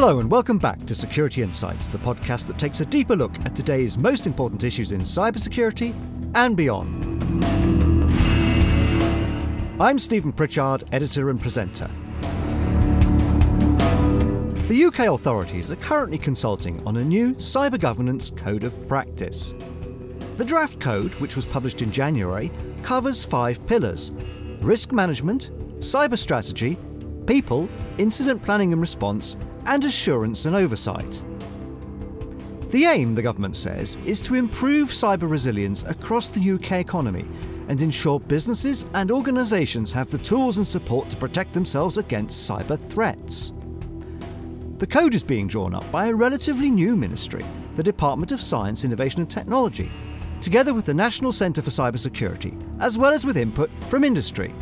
Hello, and welcome back to Security Insights, the podcast that takes a deeper look at today's most important issues in cybersecurity and beyond. I'm Stephen Pritchard, editor and presenter. The UK authorities are currently consulting on a new cyber governance code of practice. The draft code, which was published in January, covers five pillars risk management, cyber strategy, people, incident planning and response, and assurance and oversight. The aim, the government says, is to improve cyber resilience across the UK economy and ensure businesses and organisations have the tools and support to protect themselves against cyber threats. The code is being drawn up by a relatively new ministry, the Department of Science, Innovation and Technology, together with the National Centre for Cybersecurity, as well as with input from industry.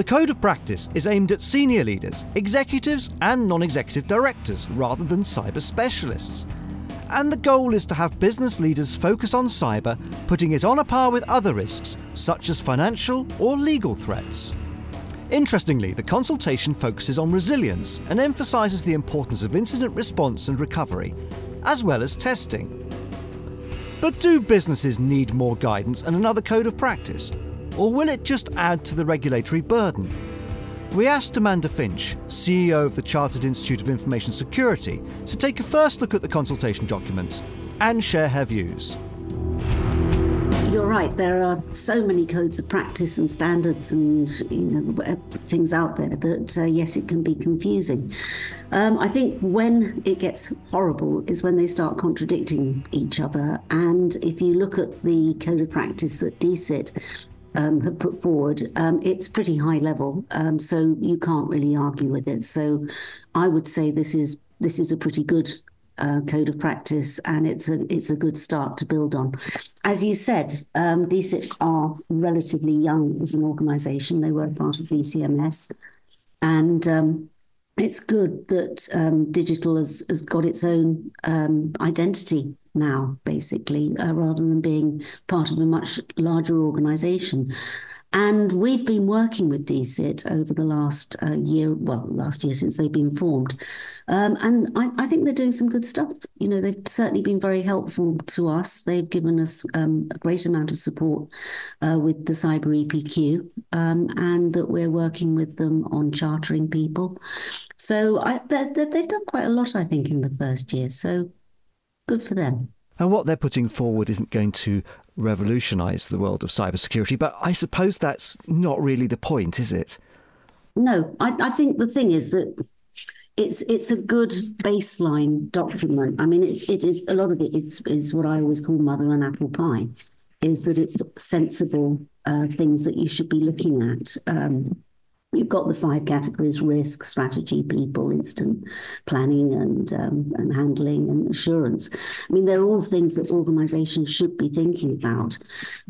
The Code of Practice is aimed at senior leaders, executives, and non executive directors rather than cyber specialists. And the goal is to have business leaders focus on cyber, putting it on a par with other risks, such as financial or legal threats. Interestingly, the consultation focuses on resilience and emphasises the importance of incident response and recovery, as well as testing. But do businesses need more guidance and another code of practice? Or will it just add to the regulatory burden? We asked Amanda Finch, CEO of the Chartered Institute of Information Security, to take a first look at the consultation documents and share her views you're right. There are so many codes of practice and standards and you know things out there that uh, yes, it can be confusing. Um, I think when it gets horrible is when they start contradicting each other. And if you look at the code of practice that DSIT um, have put forward, um, it's pretty high level, um, so you can't really argue with it. So I would say this is this is a pretty good uh, code of practice, and it's a it's a good start to build on. As you said, um, are relatively young as an organisation. They were part of DCMS, and um, it's good that um, digital has, has got its own um, identity now, basically, uh, rather than being part of a much larger organisation. And we've been working with DSIT over the last uh, year, well, last year since they've been formed. Um, and I, I, think they're doing some good stuff. You know, they've certainly been very helpful to us. They've given us um, a great amount of support uh, with the Cyber EPQ, um, and that we're working with them on chartering people. So I, they're, they're, they've done quite a lot, I think, in the first year. So good for them. And what they're putting forward isn't going to revolutionise the world of cybersecurity, but I suppose that's not really the point, is it? No, I, I think the thing is that it's it's a good baseline document. I mean, it's it is a lot of it is is what I always call mother and apple pie, is that it's sensible uh, things that you should be looking at. Um, You've got the five categories: risk, strategy, people, incident planning, and um, and handling, and assurance. I mean, they're all things that organisations should be thinking about,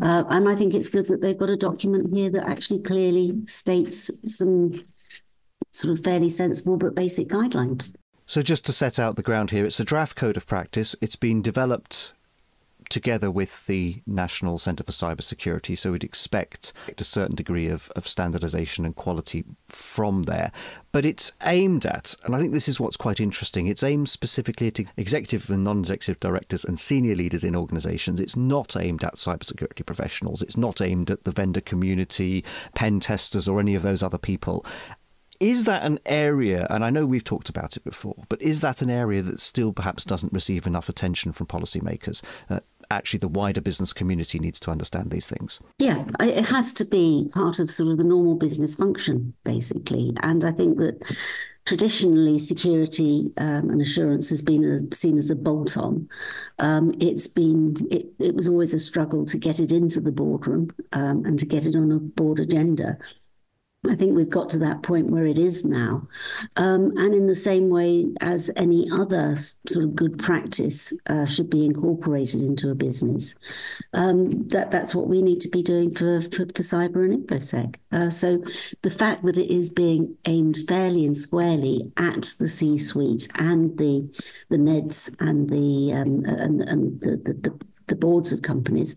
uh, and I think it's good that they've got a document here that actually clearly states some sort of fairly sensible but basic guidelines. So, just to set out the ground here, it's a draft code of practice. It's been developed together with the National Centre for Cybersecurity. So we'd expect a certain degree of, of standardisation and quality from there. But it's aimed at, and I think this is what's quite interesting, it's aimed specifically at executive and non executive directors and senior leaders in organisations. It's not aimed at cybersecurity professionals. It's not aimed at the vendor community, pen testers, or any of those other people is that an area, and I know we've talked about it before, but is that an area that still perhaps doesn't receive enough attention from policymakers? Uh, actually the wider business community needs to understand these things. Yeah, it has to be part of sort of the normal business function, basically. And I think that traditionally security um, and assurance has been a, seen as a bolt-on. Um, it's been it, it was always a struggle to get it into the boardroom um, and to get it on a board agenda. I think we've got to that point where it is now. Um, and in the same way as any other sort of good practice uh, should be incorporated into a business, um, that, that's what we need to be doing for, for, for cyber and InfoSec. Uh, so the fact that it is being aimed fairly and squarely at the C suite and the, the NEDs and the, um, and, and the, the, the the boards of companies,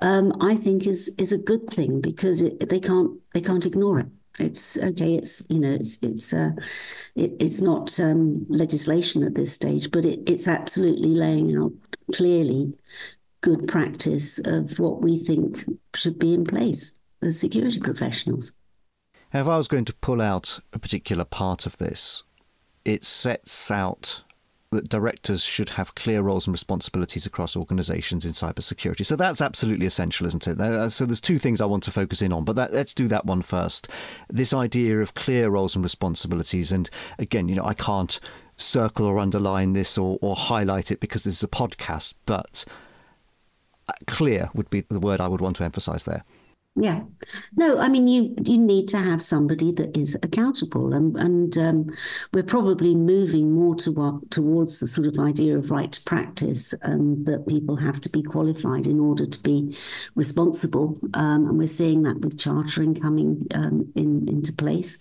um, I think is is a good thing because it, they can't they can't ignore it. It's okay. It's you know it's it's uh, it, it's not um, legislation at this stage, but it, it's absolutely laying out clearly good practice of what we think should be in place as security professionals. If I was going to pull out a particular part of this, it sets out that directors should have clear roles and responsibilities across organizations in cybersecurity. So that's absolutely essential, isn't it? Uh, so there's two things I want to focus in on, but that, let's do that one first. This idea of clear roles and responsibilities. And again, you know, I can't circle or underline this or, or highlight it because this is a podcast, but uh, clear would be the word I would want to emphasize there. Yeah, no, I mean you you need to have somebody that is accountable, and and um, we're probably moving more to, towards the sort of idea of right to practice, and that people have to be qualified in order to be responsible, um, and we're seeing that with chartering coming um, in into place.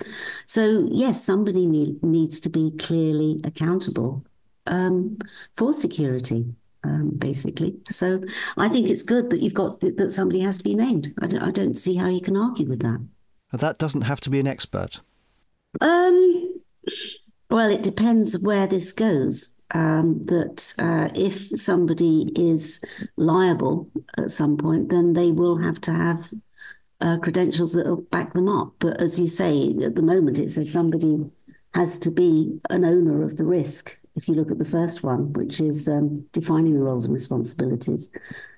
So yes, somebody need, needs to be clearly accountable um, for security um, basically. So I think it's good that you've got th- that somebody has to be named. I don't, I don't see how you can argue with that. That doesn't have to be an expert. Um, well, it depends where this goes. Um, that uh, if somebody is liable at some point, then they will have to have uh, credentials that will back them up. But as you say, at the moment, it says somebody has to be an owner of the risk if you look at the first one, which is um, defining the roles and responsibilities,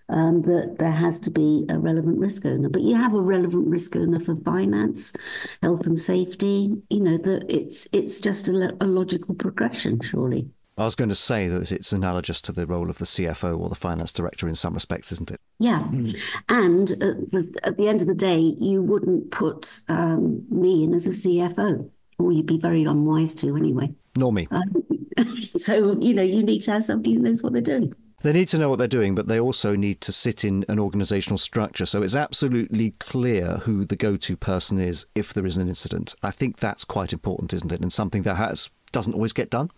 um, that there has to be a relevant risk owner. But you have a relevant risk owner for finance, health and safety. You know that it's it's just a, a logical progression, surely. I was going to say that it's analogous to the role of the CFO or the finance director in some respects, isn't it? Yeah. Mm. And at the, at the, end of the day, you wouldn't put um, me in as a CFO, or you'd be very unwise to anyway. Nor me. Um, so, you know, you need to have somebody who knows what they're doing. They need to know what they're doing, but they also need to sit in an organisational structure. So it's absolutely clear who the go to person is if there is an incident. I think that's quite important, isn't it? And something that has, doesn't always get done.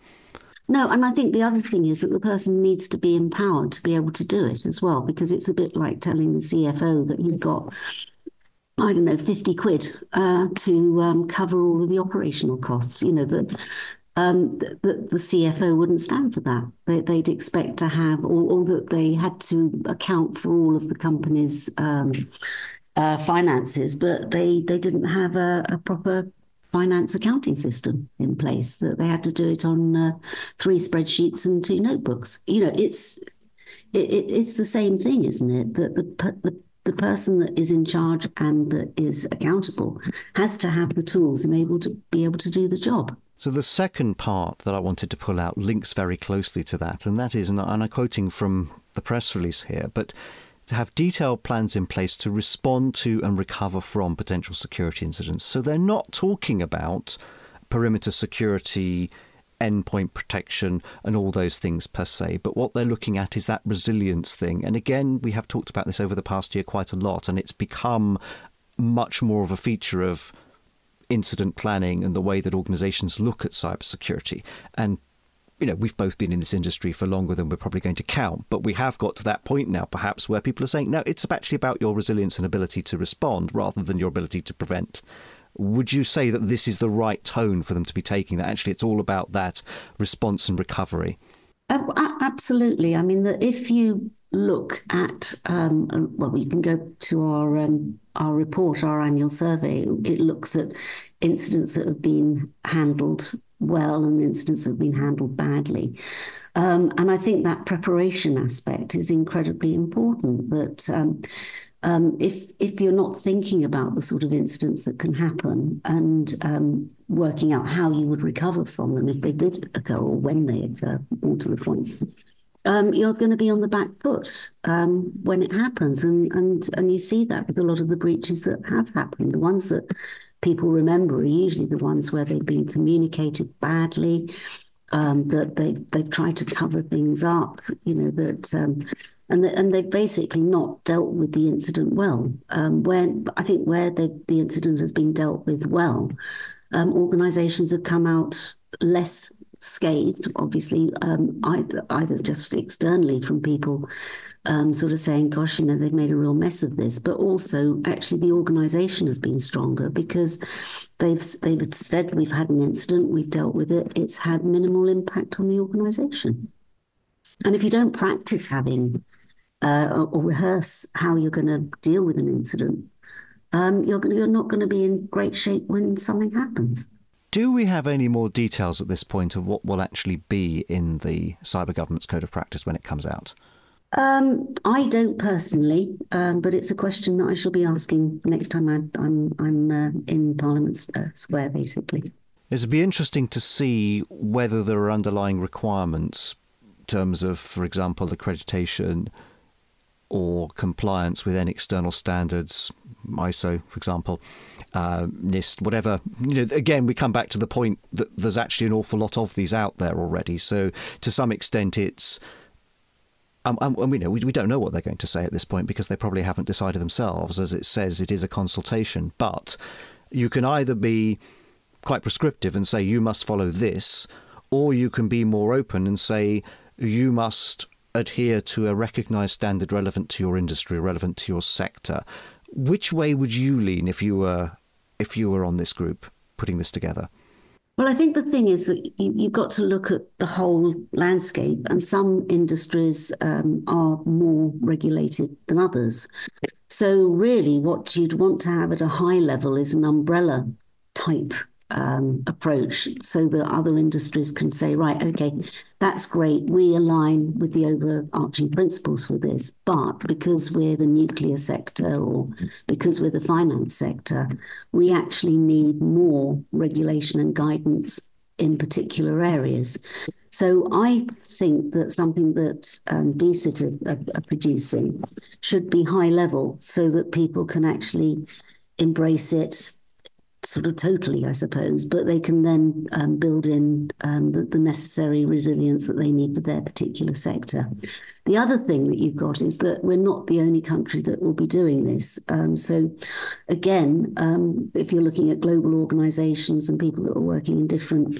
No, and I think the other thing is that the person needs to be empowered to be able to do it as well, because it's a bit like telling the CFO that you've got, I don't know, 50 quid uh, to um, cover all of the operational costs. You know, that um, the, the, CFO wouldn't stand for that. They, would expect to have, all, or, that they had to account for all of the company's um, uh, finances, but they, they didn't have a, a, proper finance accounting system in place. That they had to do it on uh, three spreadsheets and two notebooks. You know, it's it, it, it's the same thing, isn't it? That the, the the person that is in charge and that is accountable has to have the tools and able to be able to do the job. So the second part that I wanted to pull out links very closely to that, and that is, and I'm quoting from the press release here, but to have detailed plans in place to respond to and recover from potential security incidents. So they're not talking about perimeter security, endpoint protection, and all those things per se, but what they're looking at is that resilience thing. And again, we have talked about this over the past year quite a lot, and it's become much more of a feature of incident planning and the way that organizations look at cybersecurity. And you know, we've both been in this industry for longer than we're probably going to count, but we have got to that point now, perhaps, where people are saying, no, it's actually about your resilience and ability to respond rather than your ability to prevent. Would you say that this is the right tone for them to be taking? That actually it's all about that response and recovery? Absolutely. I mean, if you look at, um, uh, well, you can go to our um, our report, our annual survey. It looks at incidents that have been handled well and incidents that have been handled badly. Um, and I think that preparation aspect is incredibly important. That um, um, if if you're not thinking about the sort of incidents that can happen and um, working out how you would recover from them if they did occur or when they occur, all to the point, um, you're going to be on the back foot um, when it happens, and and and you see that with a lot of the breaches that have happened. The ones that people remember are usually the ones where they've been communicated badly, um, that they they've tried to cover things up, you know that. Um, and, the, and they've basically not dealt with the incident well. Um, where I think where the, the incident has been dealt with well, um, organisations have come out less scathed, obviously, um, either, either just externally from people um, sort of saying, gosh, you know, they've made a real mess of this. But also, actually, the organisation has been stronger because they've they've said we've had an incident, we've dealt with it. It's had minimal impact on the organisation. And if you don't practice having uh, or rehearse how you're going to deal with an incident, um, you're you're not going to be in great shape when something happens. Do we have any more details at this point of what will actually be in the Cyber Governance Code of Practice when it comes out? Um, I don't personally, um, but it's a question that I shall be asking next time I, am I'm, I'm uh, in Parliament uh, Square, basically. It'd be interesting to see whether there are underlying requirements in terms of, for example, accreditation or compliance with any external standards, ISO, for example, uh, NIST, whatever. You know, again, we come back to the point that there's actually an awful lot of these out there already. So to some extent, it's um, and we know we, we don't know what they're going to say at this point because they probably haven't decided themselves. As it says, it is a consultation, but you can either be quite prescriptive and say you must follow this, or you can be more open and say you must adhere to a recognised standard relevant to your industry, relevant to your sector. Which way would you lean if you were if you were on this group putting this together? Well, I think the thing is that you, have got to look at the whole landscape, and some industries um, are more regulated than others. So, really, what you'd want to have at a high level is an umbrella type um, approach so that other industries can say, right, okay, that's great. We align with the overarching principles for this. But because we're the nuclear sector or because we're the finance sector, we actually need more regulation and guidance in particular areas. So I think that something that um, DSIT are, are producing should be high level so that people can actually embrace it sort of totally, I suppose, but they can then um, build in um, the, the, necessary resilience that they need for their particular sector. The other thing that you've got is that we're not the only country that will be doing this. Um, so, again, um, if you're looking at global organisations and people that are working in different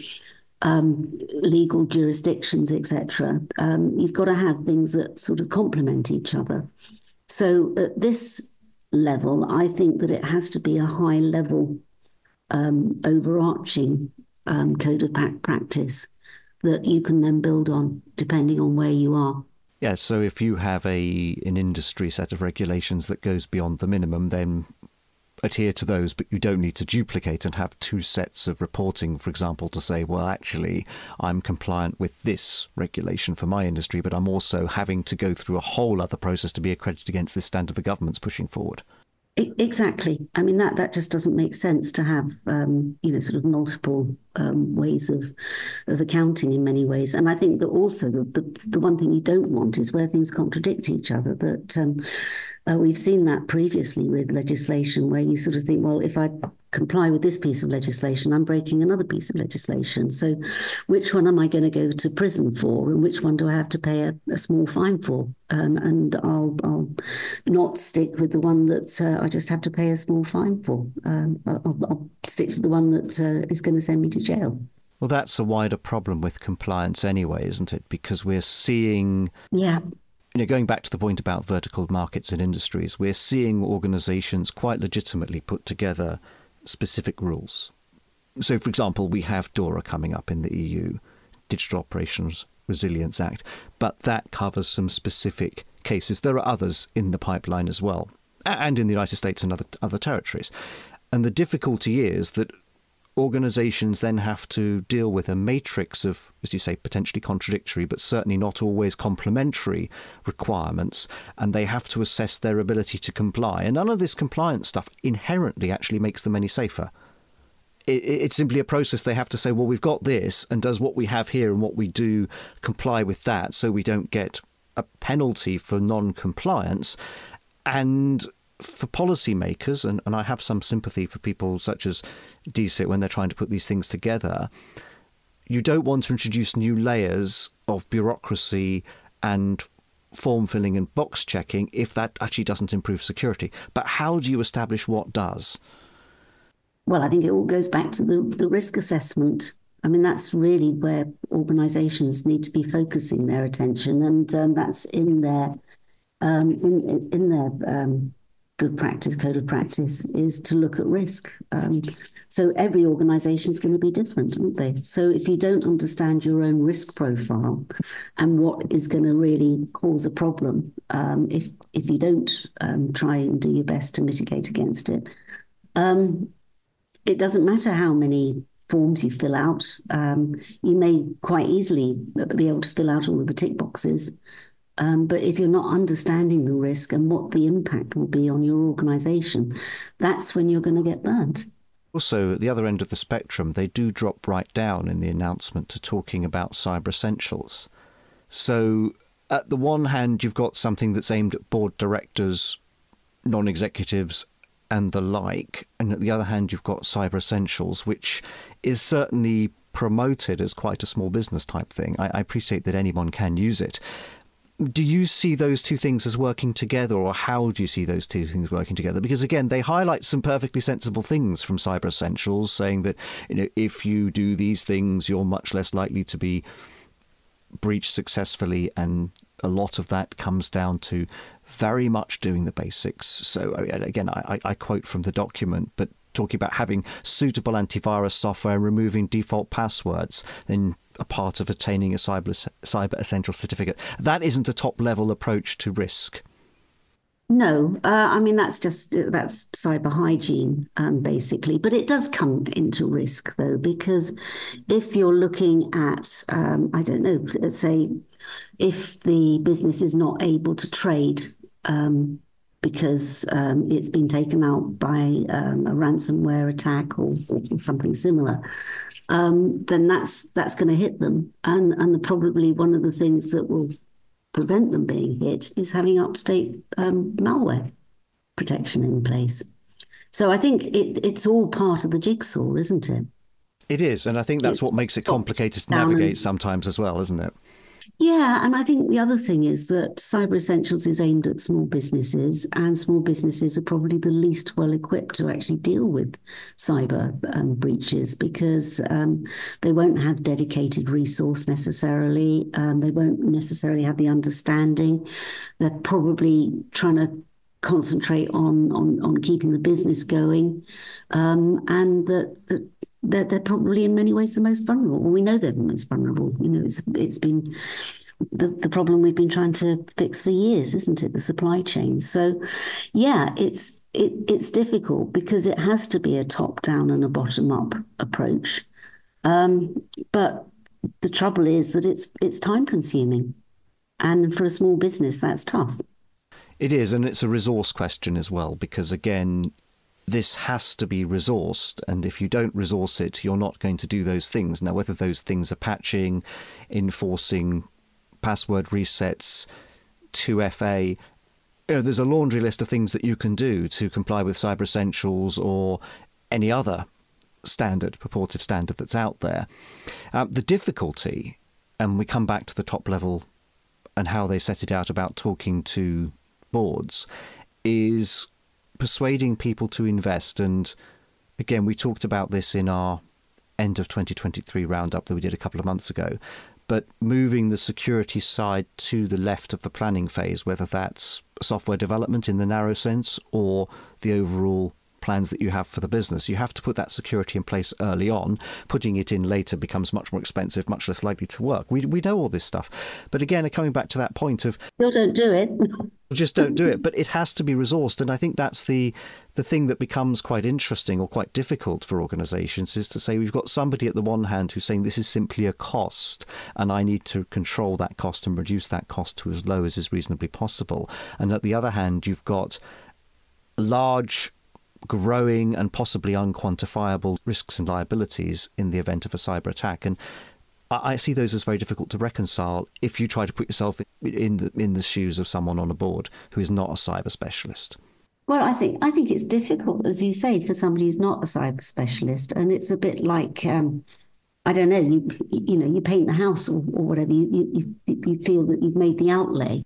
um, legal jurisdictions, etc., um, you've got to have things that sort of complement each other. So, at this level, I think that it has to be a high level um, overarching um, code of practice that you can then build on depending on where you are. Yeah, so if you have a an industry set of regulations that goes beyond the minimum, then adhere to those, but you don't need to duplicate and have two sets of reporting, for example, to say, well, actually, I'm compliant with this regulation for my industry, but I'm also having to go through a whole other process to be accredited against this standard the government's pushing forward. Exactly. I mean that that just doesn't make sense to have um, you know sort of multiple um, ways of of accounting in many ways. And I think that also the, the, the one thing you don't want is where things contradict each other. That um, uh, we've seen that previously with legislation where you sort of think, well, if I comply with this piece of legislation, I'm breaking another piece of legislation. So, which one am I going to go to prison for, and which one do I have to pay a, a small fine for? Um, and I'll, I'll not stick with the one that uh, I just have to pay a small fine for. Um, I'll, I'll, stick to the one that uh, is going to send me to jail. Well, that's a wider problem with compliance anyway, isn't it? Because we're seeing yeah you know, going back to the point about vertical markets and industries, we're seeing organizations quite legitimately put together specific rules. So, for example, we have DORA coming up in the EU, Digital Operations Resilience Act, but that covers some specific cases. There are others in the pipeline as well, and in the United States and other, other territories. And the difficulty is that organizations then have to deal with a matrix of, as you say, potentially contradictory, but certainly not always complementary requirements, and they have to assess their ability to comply. And none of this compliance stuff inherently actually makes them any safer. it's simply a process they have to say, well, we've got this, and does what we have here and what we do comply with that so we don't get a penalty for non compliance? And for policymakers, and, and I have some sympathy for people such as DSIT when they're trying to put these things together, you don't want to introduce new layers of bureaucracy and form filling and box checking if that actually doesn't improve security. But how do you establish what does? Well, I think it all goes back to the, the risk assessment. I mean, that's really where organisations need to be focusing their attention, and um, that's in their um, in, in their um, good practice, code of practice, is to look at risk. Um, so every organisation is going to be different, aren't they? So if you don't understand your own risk profile and what is going to really cause a problem, um, if if you don't um, try and do your best to mitigate against it, um, it doesn't matter how many forms you fill out. Um, you may quite easily be able to fill out all of the tick boxes. Um, but if you're not understanding the risk and what the impact will be on your organization, that's when you're going to get burnt. Also, at the other end of the spectrum, they do drop right down in the announcement to talking about cyber essentials. So, at the one hand, you've got something that's aimed at board directors, non executives, and the like. And at the other hand, you've got Cyber Essentials, which is certainly promoted as quite a small business type thing. I, I, appreciate that anyone can use it. Do you see those two things as working together, or how do you see those two things working together? Because again, they highlight some perfectly sensible things from Cyber Essentials, saying that you know if you do these things, you're much less likely to be breached successfully, and a lot of that comes down to very much doing the basics. So again, I, I quote from the document, but talking about having suitable antivirus software and removing default passwords, then a part of attaining a cyber, cyber essential certificate. That isn't a top level approach to risk. No, uh, I mean that's just that's cyber hygiene, um, basically. But it does come into risk though, because if you're looking at, um, I don't know, say, if the business is not able to trade um, because um, it's been taken out by um, a ransomware attack or, or something similar, um, then that's that's going to hit them. And and the, probably one of the things that will prevent them being hit is having up to date um, malware protection in place. So I think it, it's all part of the jigsaw, isn't it? It is, and I think that's what makes it complicated to navigate sometimes as well, isn't it? Yeah, and I think the other thing is that Cyber Essentials is aimed at small businesses, and small businesses are probably the least well equipped to actually deal with cyber um, breaches because um, they won't have dedicated resource necessarily. Um, they won't necessarily have the understanding. They're probably trying to concentrate on on, on keeping the business going, um, and that, that they're, they're probably in many ways the most vulnerable. Well, we know they're the most vulnerable. You know, it's it's been the, the problem we've been trying to fix for years, isn't it? The supply chain. So, yeah, it's it, it's difficult because it has to be a top down and a bottom up approach. Um, but the trouble is that it's it's time consuming, and for a small business, that's tough. It is, and it's a resource question as well, because again, this has to be resourced, and if you don't resource it, you're not going to do those things. Now, whether those things are patching, enforcing password resets, 2FA, you know, there's a laundry list of things that you can do to comply with Cyber Essentials or any other standard, purported standard that's out there. Um, the difficulty, and we come back to the top level and how they set it out about talking to boards, is persuading people to invest. And again, we talked about this in our end of 2023 roundup that we did a couple of months ago. But moving the security side to the left of the planning phase, whether that's software development in the narrow sense or the overall plans that you have for the business. You have to put that security in place early on. Putting it in later becomes much more expensive, much less likely to work. We, we know all this stuff. But again, coming back to that point of. Still don't do it. just don't do it. But it has to be resourced. And I think that's the, the thing that becomes quite interesting or quite difficult for organizations is to say we've got somebody at the one hand who's saying this is simply a cost and I need to control that cost and reduce that cost to as low as is reasonably possible. And at the other hand, you've got large growing and possibly unquantifiable risks and liabilities in the event of a cyber attack. And I see those as very difficult to reconcile if you try to put yourself in the in the shoes of someone on a board who is not a cyber specialist. Well, I think I think it's difficult, as you say, for somebody who's not a cyber specialist, and it's a bit like um, I don't know, you you know, you paint the house or, or whatever. You, you you feel that you've made the outlay,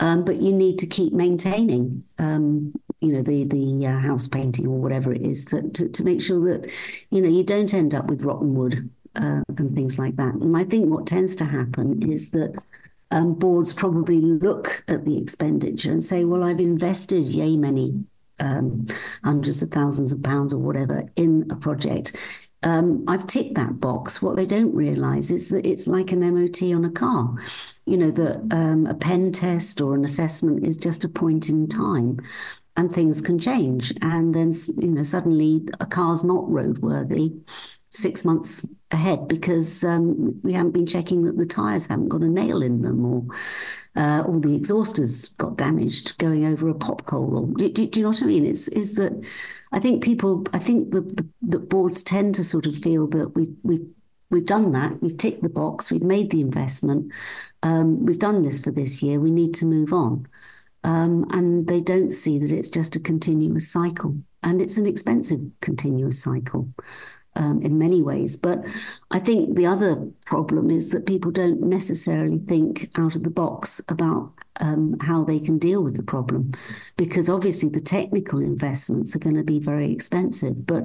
um, but you need to keep maintaining, um, you know, the the uh, house painting or whatever it is to, to, to make sure that you know you don't end up with rotten wood uh, and things like that. And I think what tends to happen is that um, boards probably look at the expenditure and say, well, I've invested yay many um, hundreds of thousands of pounds or whatever in a project. Um, I've ticked that box. What they don't realise is that it's like an MOT on a car. You know, that um, a pen test or an assessment is just a point in time and things can change. And then, you know, suddenly a car's not roadworthy six months ahead because um, we haven't been checking that the tyres haven't got a nail in them or uh, or the exhausters got damaged going over a pop hole. Or do, do, do, you know what I mean? It's is that I think people, I think the, the, the boards tend to sort of feel that we've we've we've done that, we've ticked the box, we've made the investment, um, we've done this for this year, we need to move on. Um, and they don't see that it's just a continuous cycle. And it's an expensive continuous cycle um, in many ways. But I think the other problem is that people don't necessarily think out of the box about um, how they can deal with the problem, because obviously the technical investments are going to be very expensive. But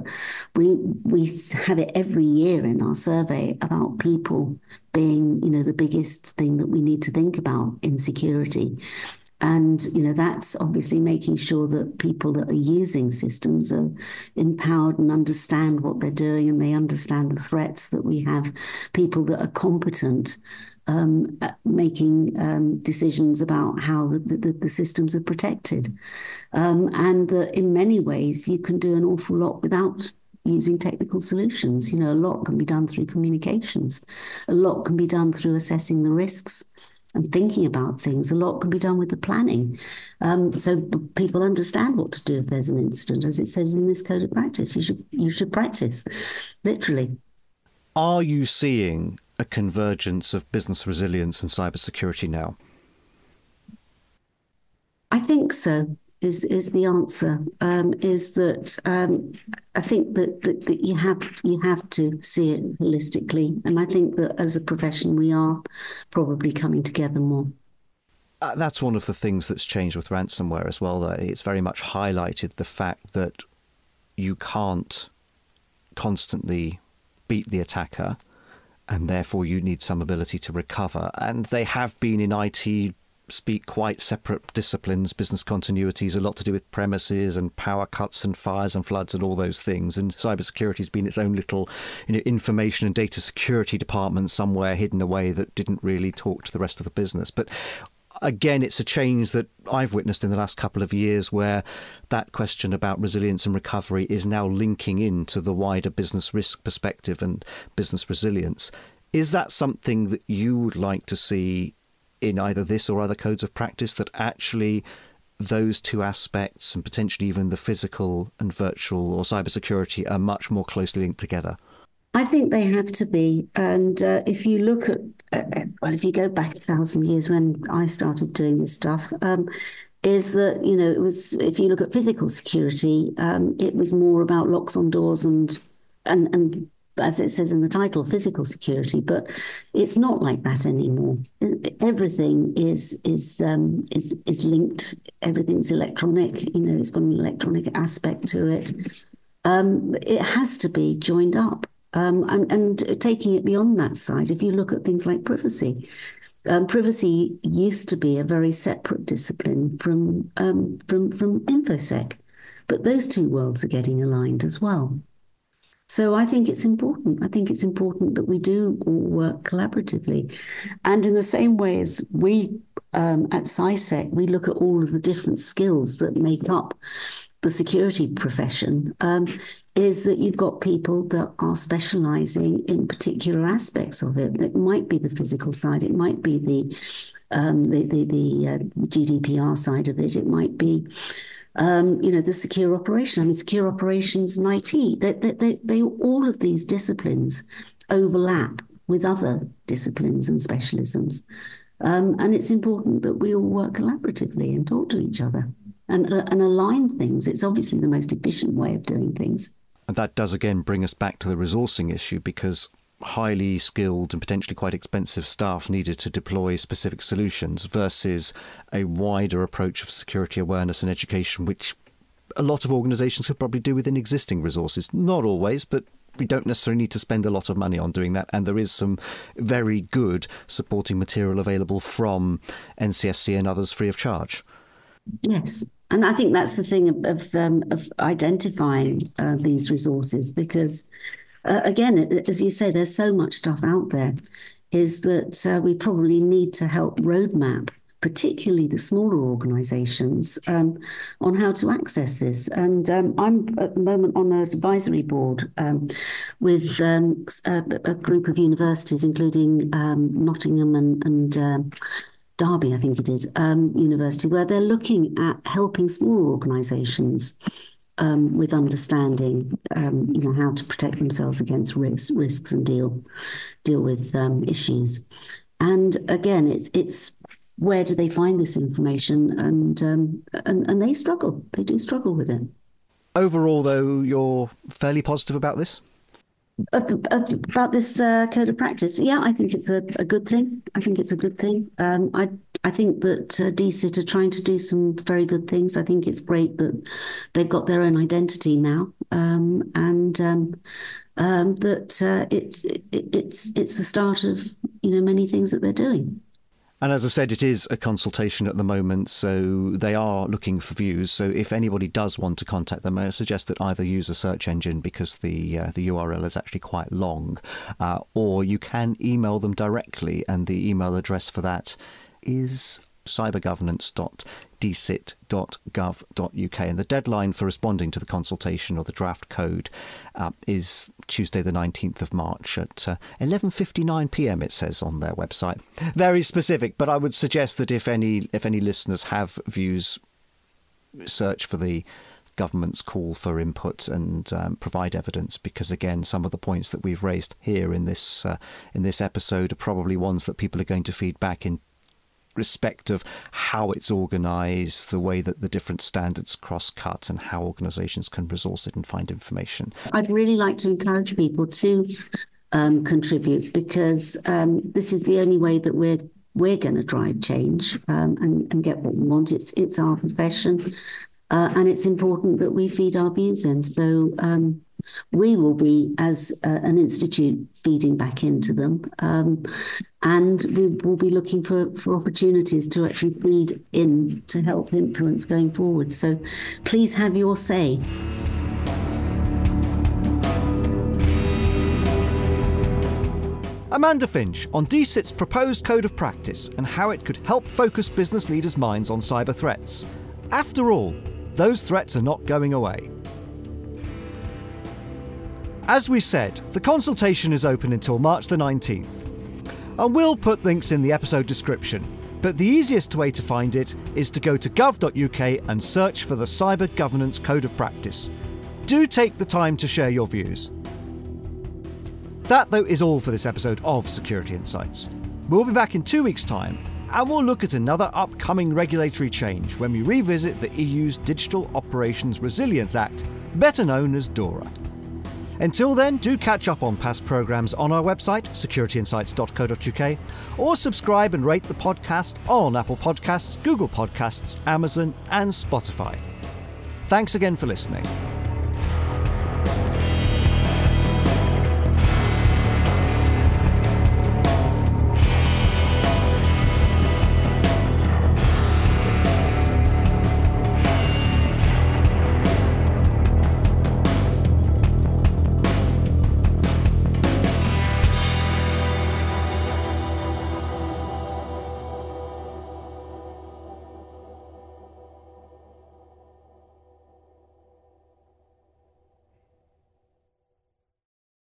we we have it every year in our survey about people being, you know, the biggest thing that we need to think about in security. And you know that's obviously making sure that people that are using systems are empowered and understand what they're doing, and they understand the threats that we have. People that are competent um, making um, decisions about how the, the, the systems are protected, um, and that in many ways you can do an awful lot without using technical solutions. You know, a lot can be done through communications. A lot can be done through assessing the risks and thinking about things. A lot can be done with the planning. Um, so people understand what to do if there's an incident. As it says in this code of practice, you should you should practice, literally. Are you seeing a convergence of business resilience and cybersecurity now? I think so is is the answer. Um, is that um, I think that, that, that you have you have to see it holistically, and I think that as a profession we are probably coming together more. Uh, that's one of the things that's changed with ransomware as well. That it's very much highlighted the fact that you can't constantly beat the attacker, and therefore you need some ability to recover. And they have been in IT speak quite separate disciplines. Business continuity is a lot to do with premises and power cuts and fires and floods and all those things. And cybersecurity has been its own little you know, information and data security department somewhere hidden away that didn't really talk to the rest of the business. But again, it's a change that I've witnessed in the last couple of years where that question about resilience and recovery is now linking into the wider business risk perspective and business resilience. Is that something that you would like to see in either this or other codes of practice that actually those two aspects and potentially even the physical and virtual or cybersecurity are much more closely linked together? I think they have to be. And uh, if you look at, uh, well, if you go back a thousand years when I started doing this stuff, um, is that, you know, it was, if you look at physical security, um, it was more about locks on doors and, and, and as it says in the title, physical security, but it's not like that anymore. Everything is is um, is is linked. Everything's electronic. You know, it's got an electronic aspect to it. Um, it has to be joined up. Um, and, and taking it beyond that side, if you look at things like privacy, um, privacy used to be a very separate discipline from um, from from infosec, but those two worlds are getting aligned as well. So I think it's important. I think it's important that we do all work collaboratively. And in the same way as we um, at CIISec, we look at all of the different skills that make up the security profession, um, is that you've got people that are specializing in particular aspects of it. It might be the physical side, it might be the um, the the, the, uh, the GDPR side of it, it might be um, you know, the secure operation. I mean, secure operations and IT. They, they, they, they, all of these disciplines overlap with other disciplines and specialisms. Um, and it's important that we all work collaboratively and talk to each other and, uh, and align things. It's obviously the most efficient way of doing things. And that does again bring us back to the resourcing issue because highly skilled and potentially quite expensive staff needed to deploy specific solutions versus a wider approach of security awareness and education, which a lot of organisations could probably do within existing resources. Not always, but we don't necessarily need to spend a lot of money on doing that, and there is some very good supporting material available from NCSC and others free of charge. Yes, and I think that's the thing of of, um, of identifying uh, these resources because, uh, again, as you say, there's so much stuff out there. Is that uh, we probably need to help roadmap particularly the smaller organisations, um, on how to access this. And um, I'm at the moment on an advisory board um, with um, a, a, group of universities, including um, Nottingham and, and uh, Derby, I think it is, um, university, where they're looking at helping smaller organisations. Um, with understanding, um, you know, how to protect themselves against risks, risks and deal deal with um, issues. And again, it's it's where do they find this information? And, um, and, and they struggle. They do struggle with it. Overall, though, you're fairly positive about this? About this uh, code of practice, yeah, I think it's a, a, good thing. I think it's a good thing. Um, I I think that uh, DSIT are trying to do some very good things. I think it's great that they've got their own identity now, um, and um, um that uh, it's it, it's it's the start of you know many things that they're doing. And as I said, it is a consultation at the moment, so they are looking for views. So if anybody does want to contact them, I suggest that either use a search engine because the uh, the URL is actually quite long, uh, or you can email them directly, and the email address for that is cybergovernance.dsit.gov.uk. And the deadline for responding to the consultation or the draft code uh, is Tuesday, the 19th of March at uh, 11:59 p.m. It says on their website. Very specific, but I would suggest that if any if any listeners have views, search for the government's call for input and um, provide evidence because again some of the points that we've raised here in this uh, in this episode are probably ones that people are going to feed back in respect of how it's organised, the way that the different standards cross cut, and how organisations can resource it and find information. I'd really like to encourage people to um, contribute because um, this is the only way that we're we're going to drive change um, and, and get what we want. It's it's our profession, uh, and it's important that we feed our views in. So um, we will be, as uh, an institute, feeding back into them. Um, and we will be looking for, for opportunities to actually feed in to help influence going forward. So please have your say. Amanda Finch on DSIT's proposed code of practice and how it could help focus business leaders' minds on cyber threats. After all, those threats are not going away. As we said, the consultation is open until March the 19th. And we'll put links in the episode description, but the easiest way to find it is to go to gov.uk and search for the Cyber Governance Code of Practice. Do take the time to share your views. That, though, is all for this episode of Security Insights. We'll be back in two weeks' time, and we'll look at another upcoming regulatory change when we revisit the EU's Digital Operations Resilience Act, better known as DORA. Until then, do catch up on past programmes on our website, securityinsights.co.uk, or subscribe and rate the podcast on Apple Podcasts, Google Podcasts, Amazon, and Spotify. Thanks again for listening.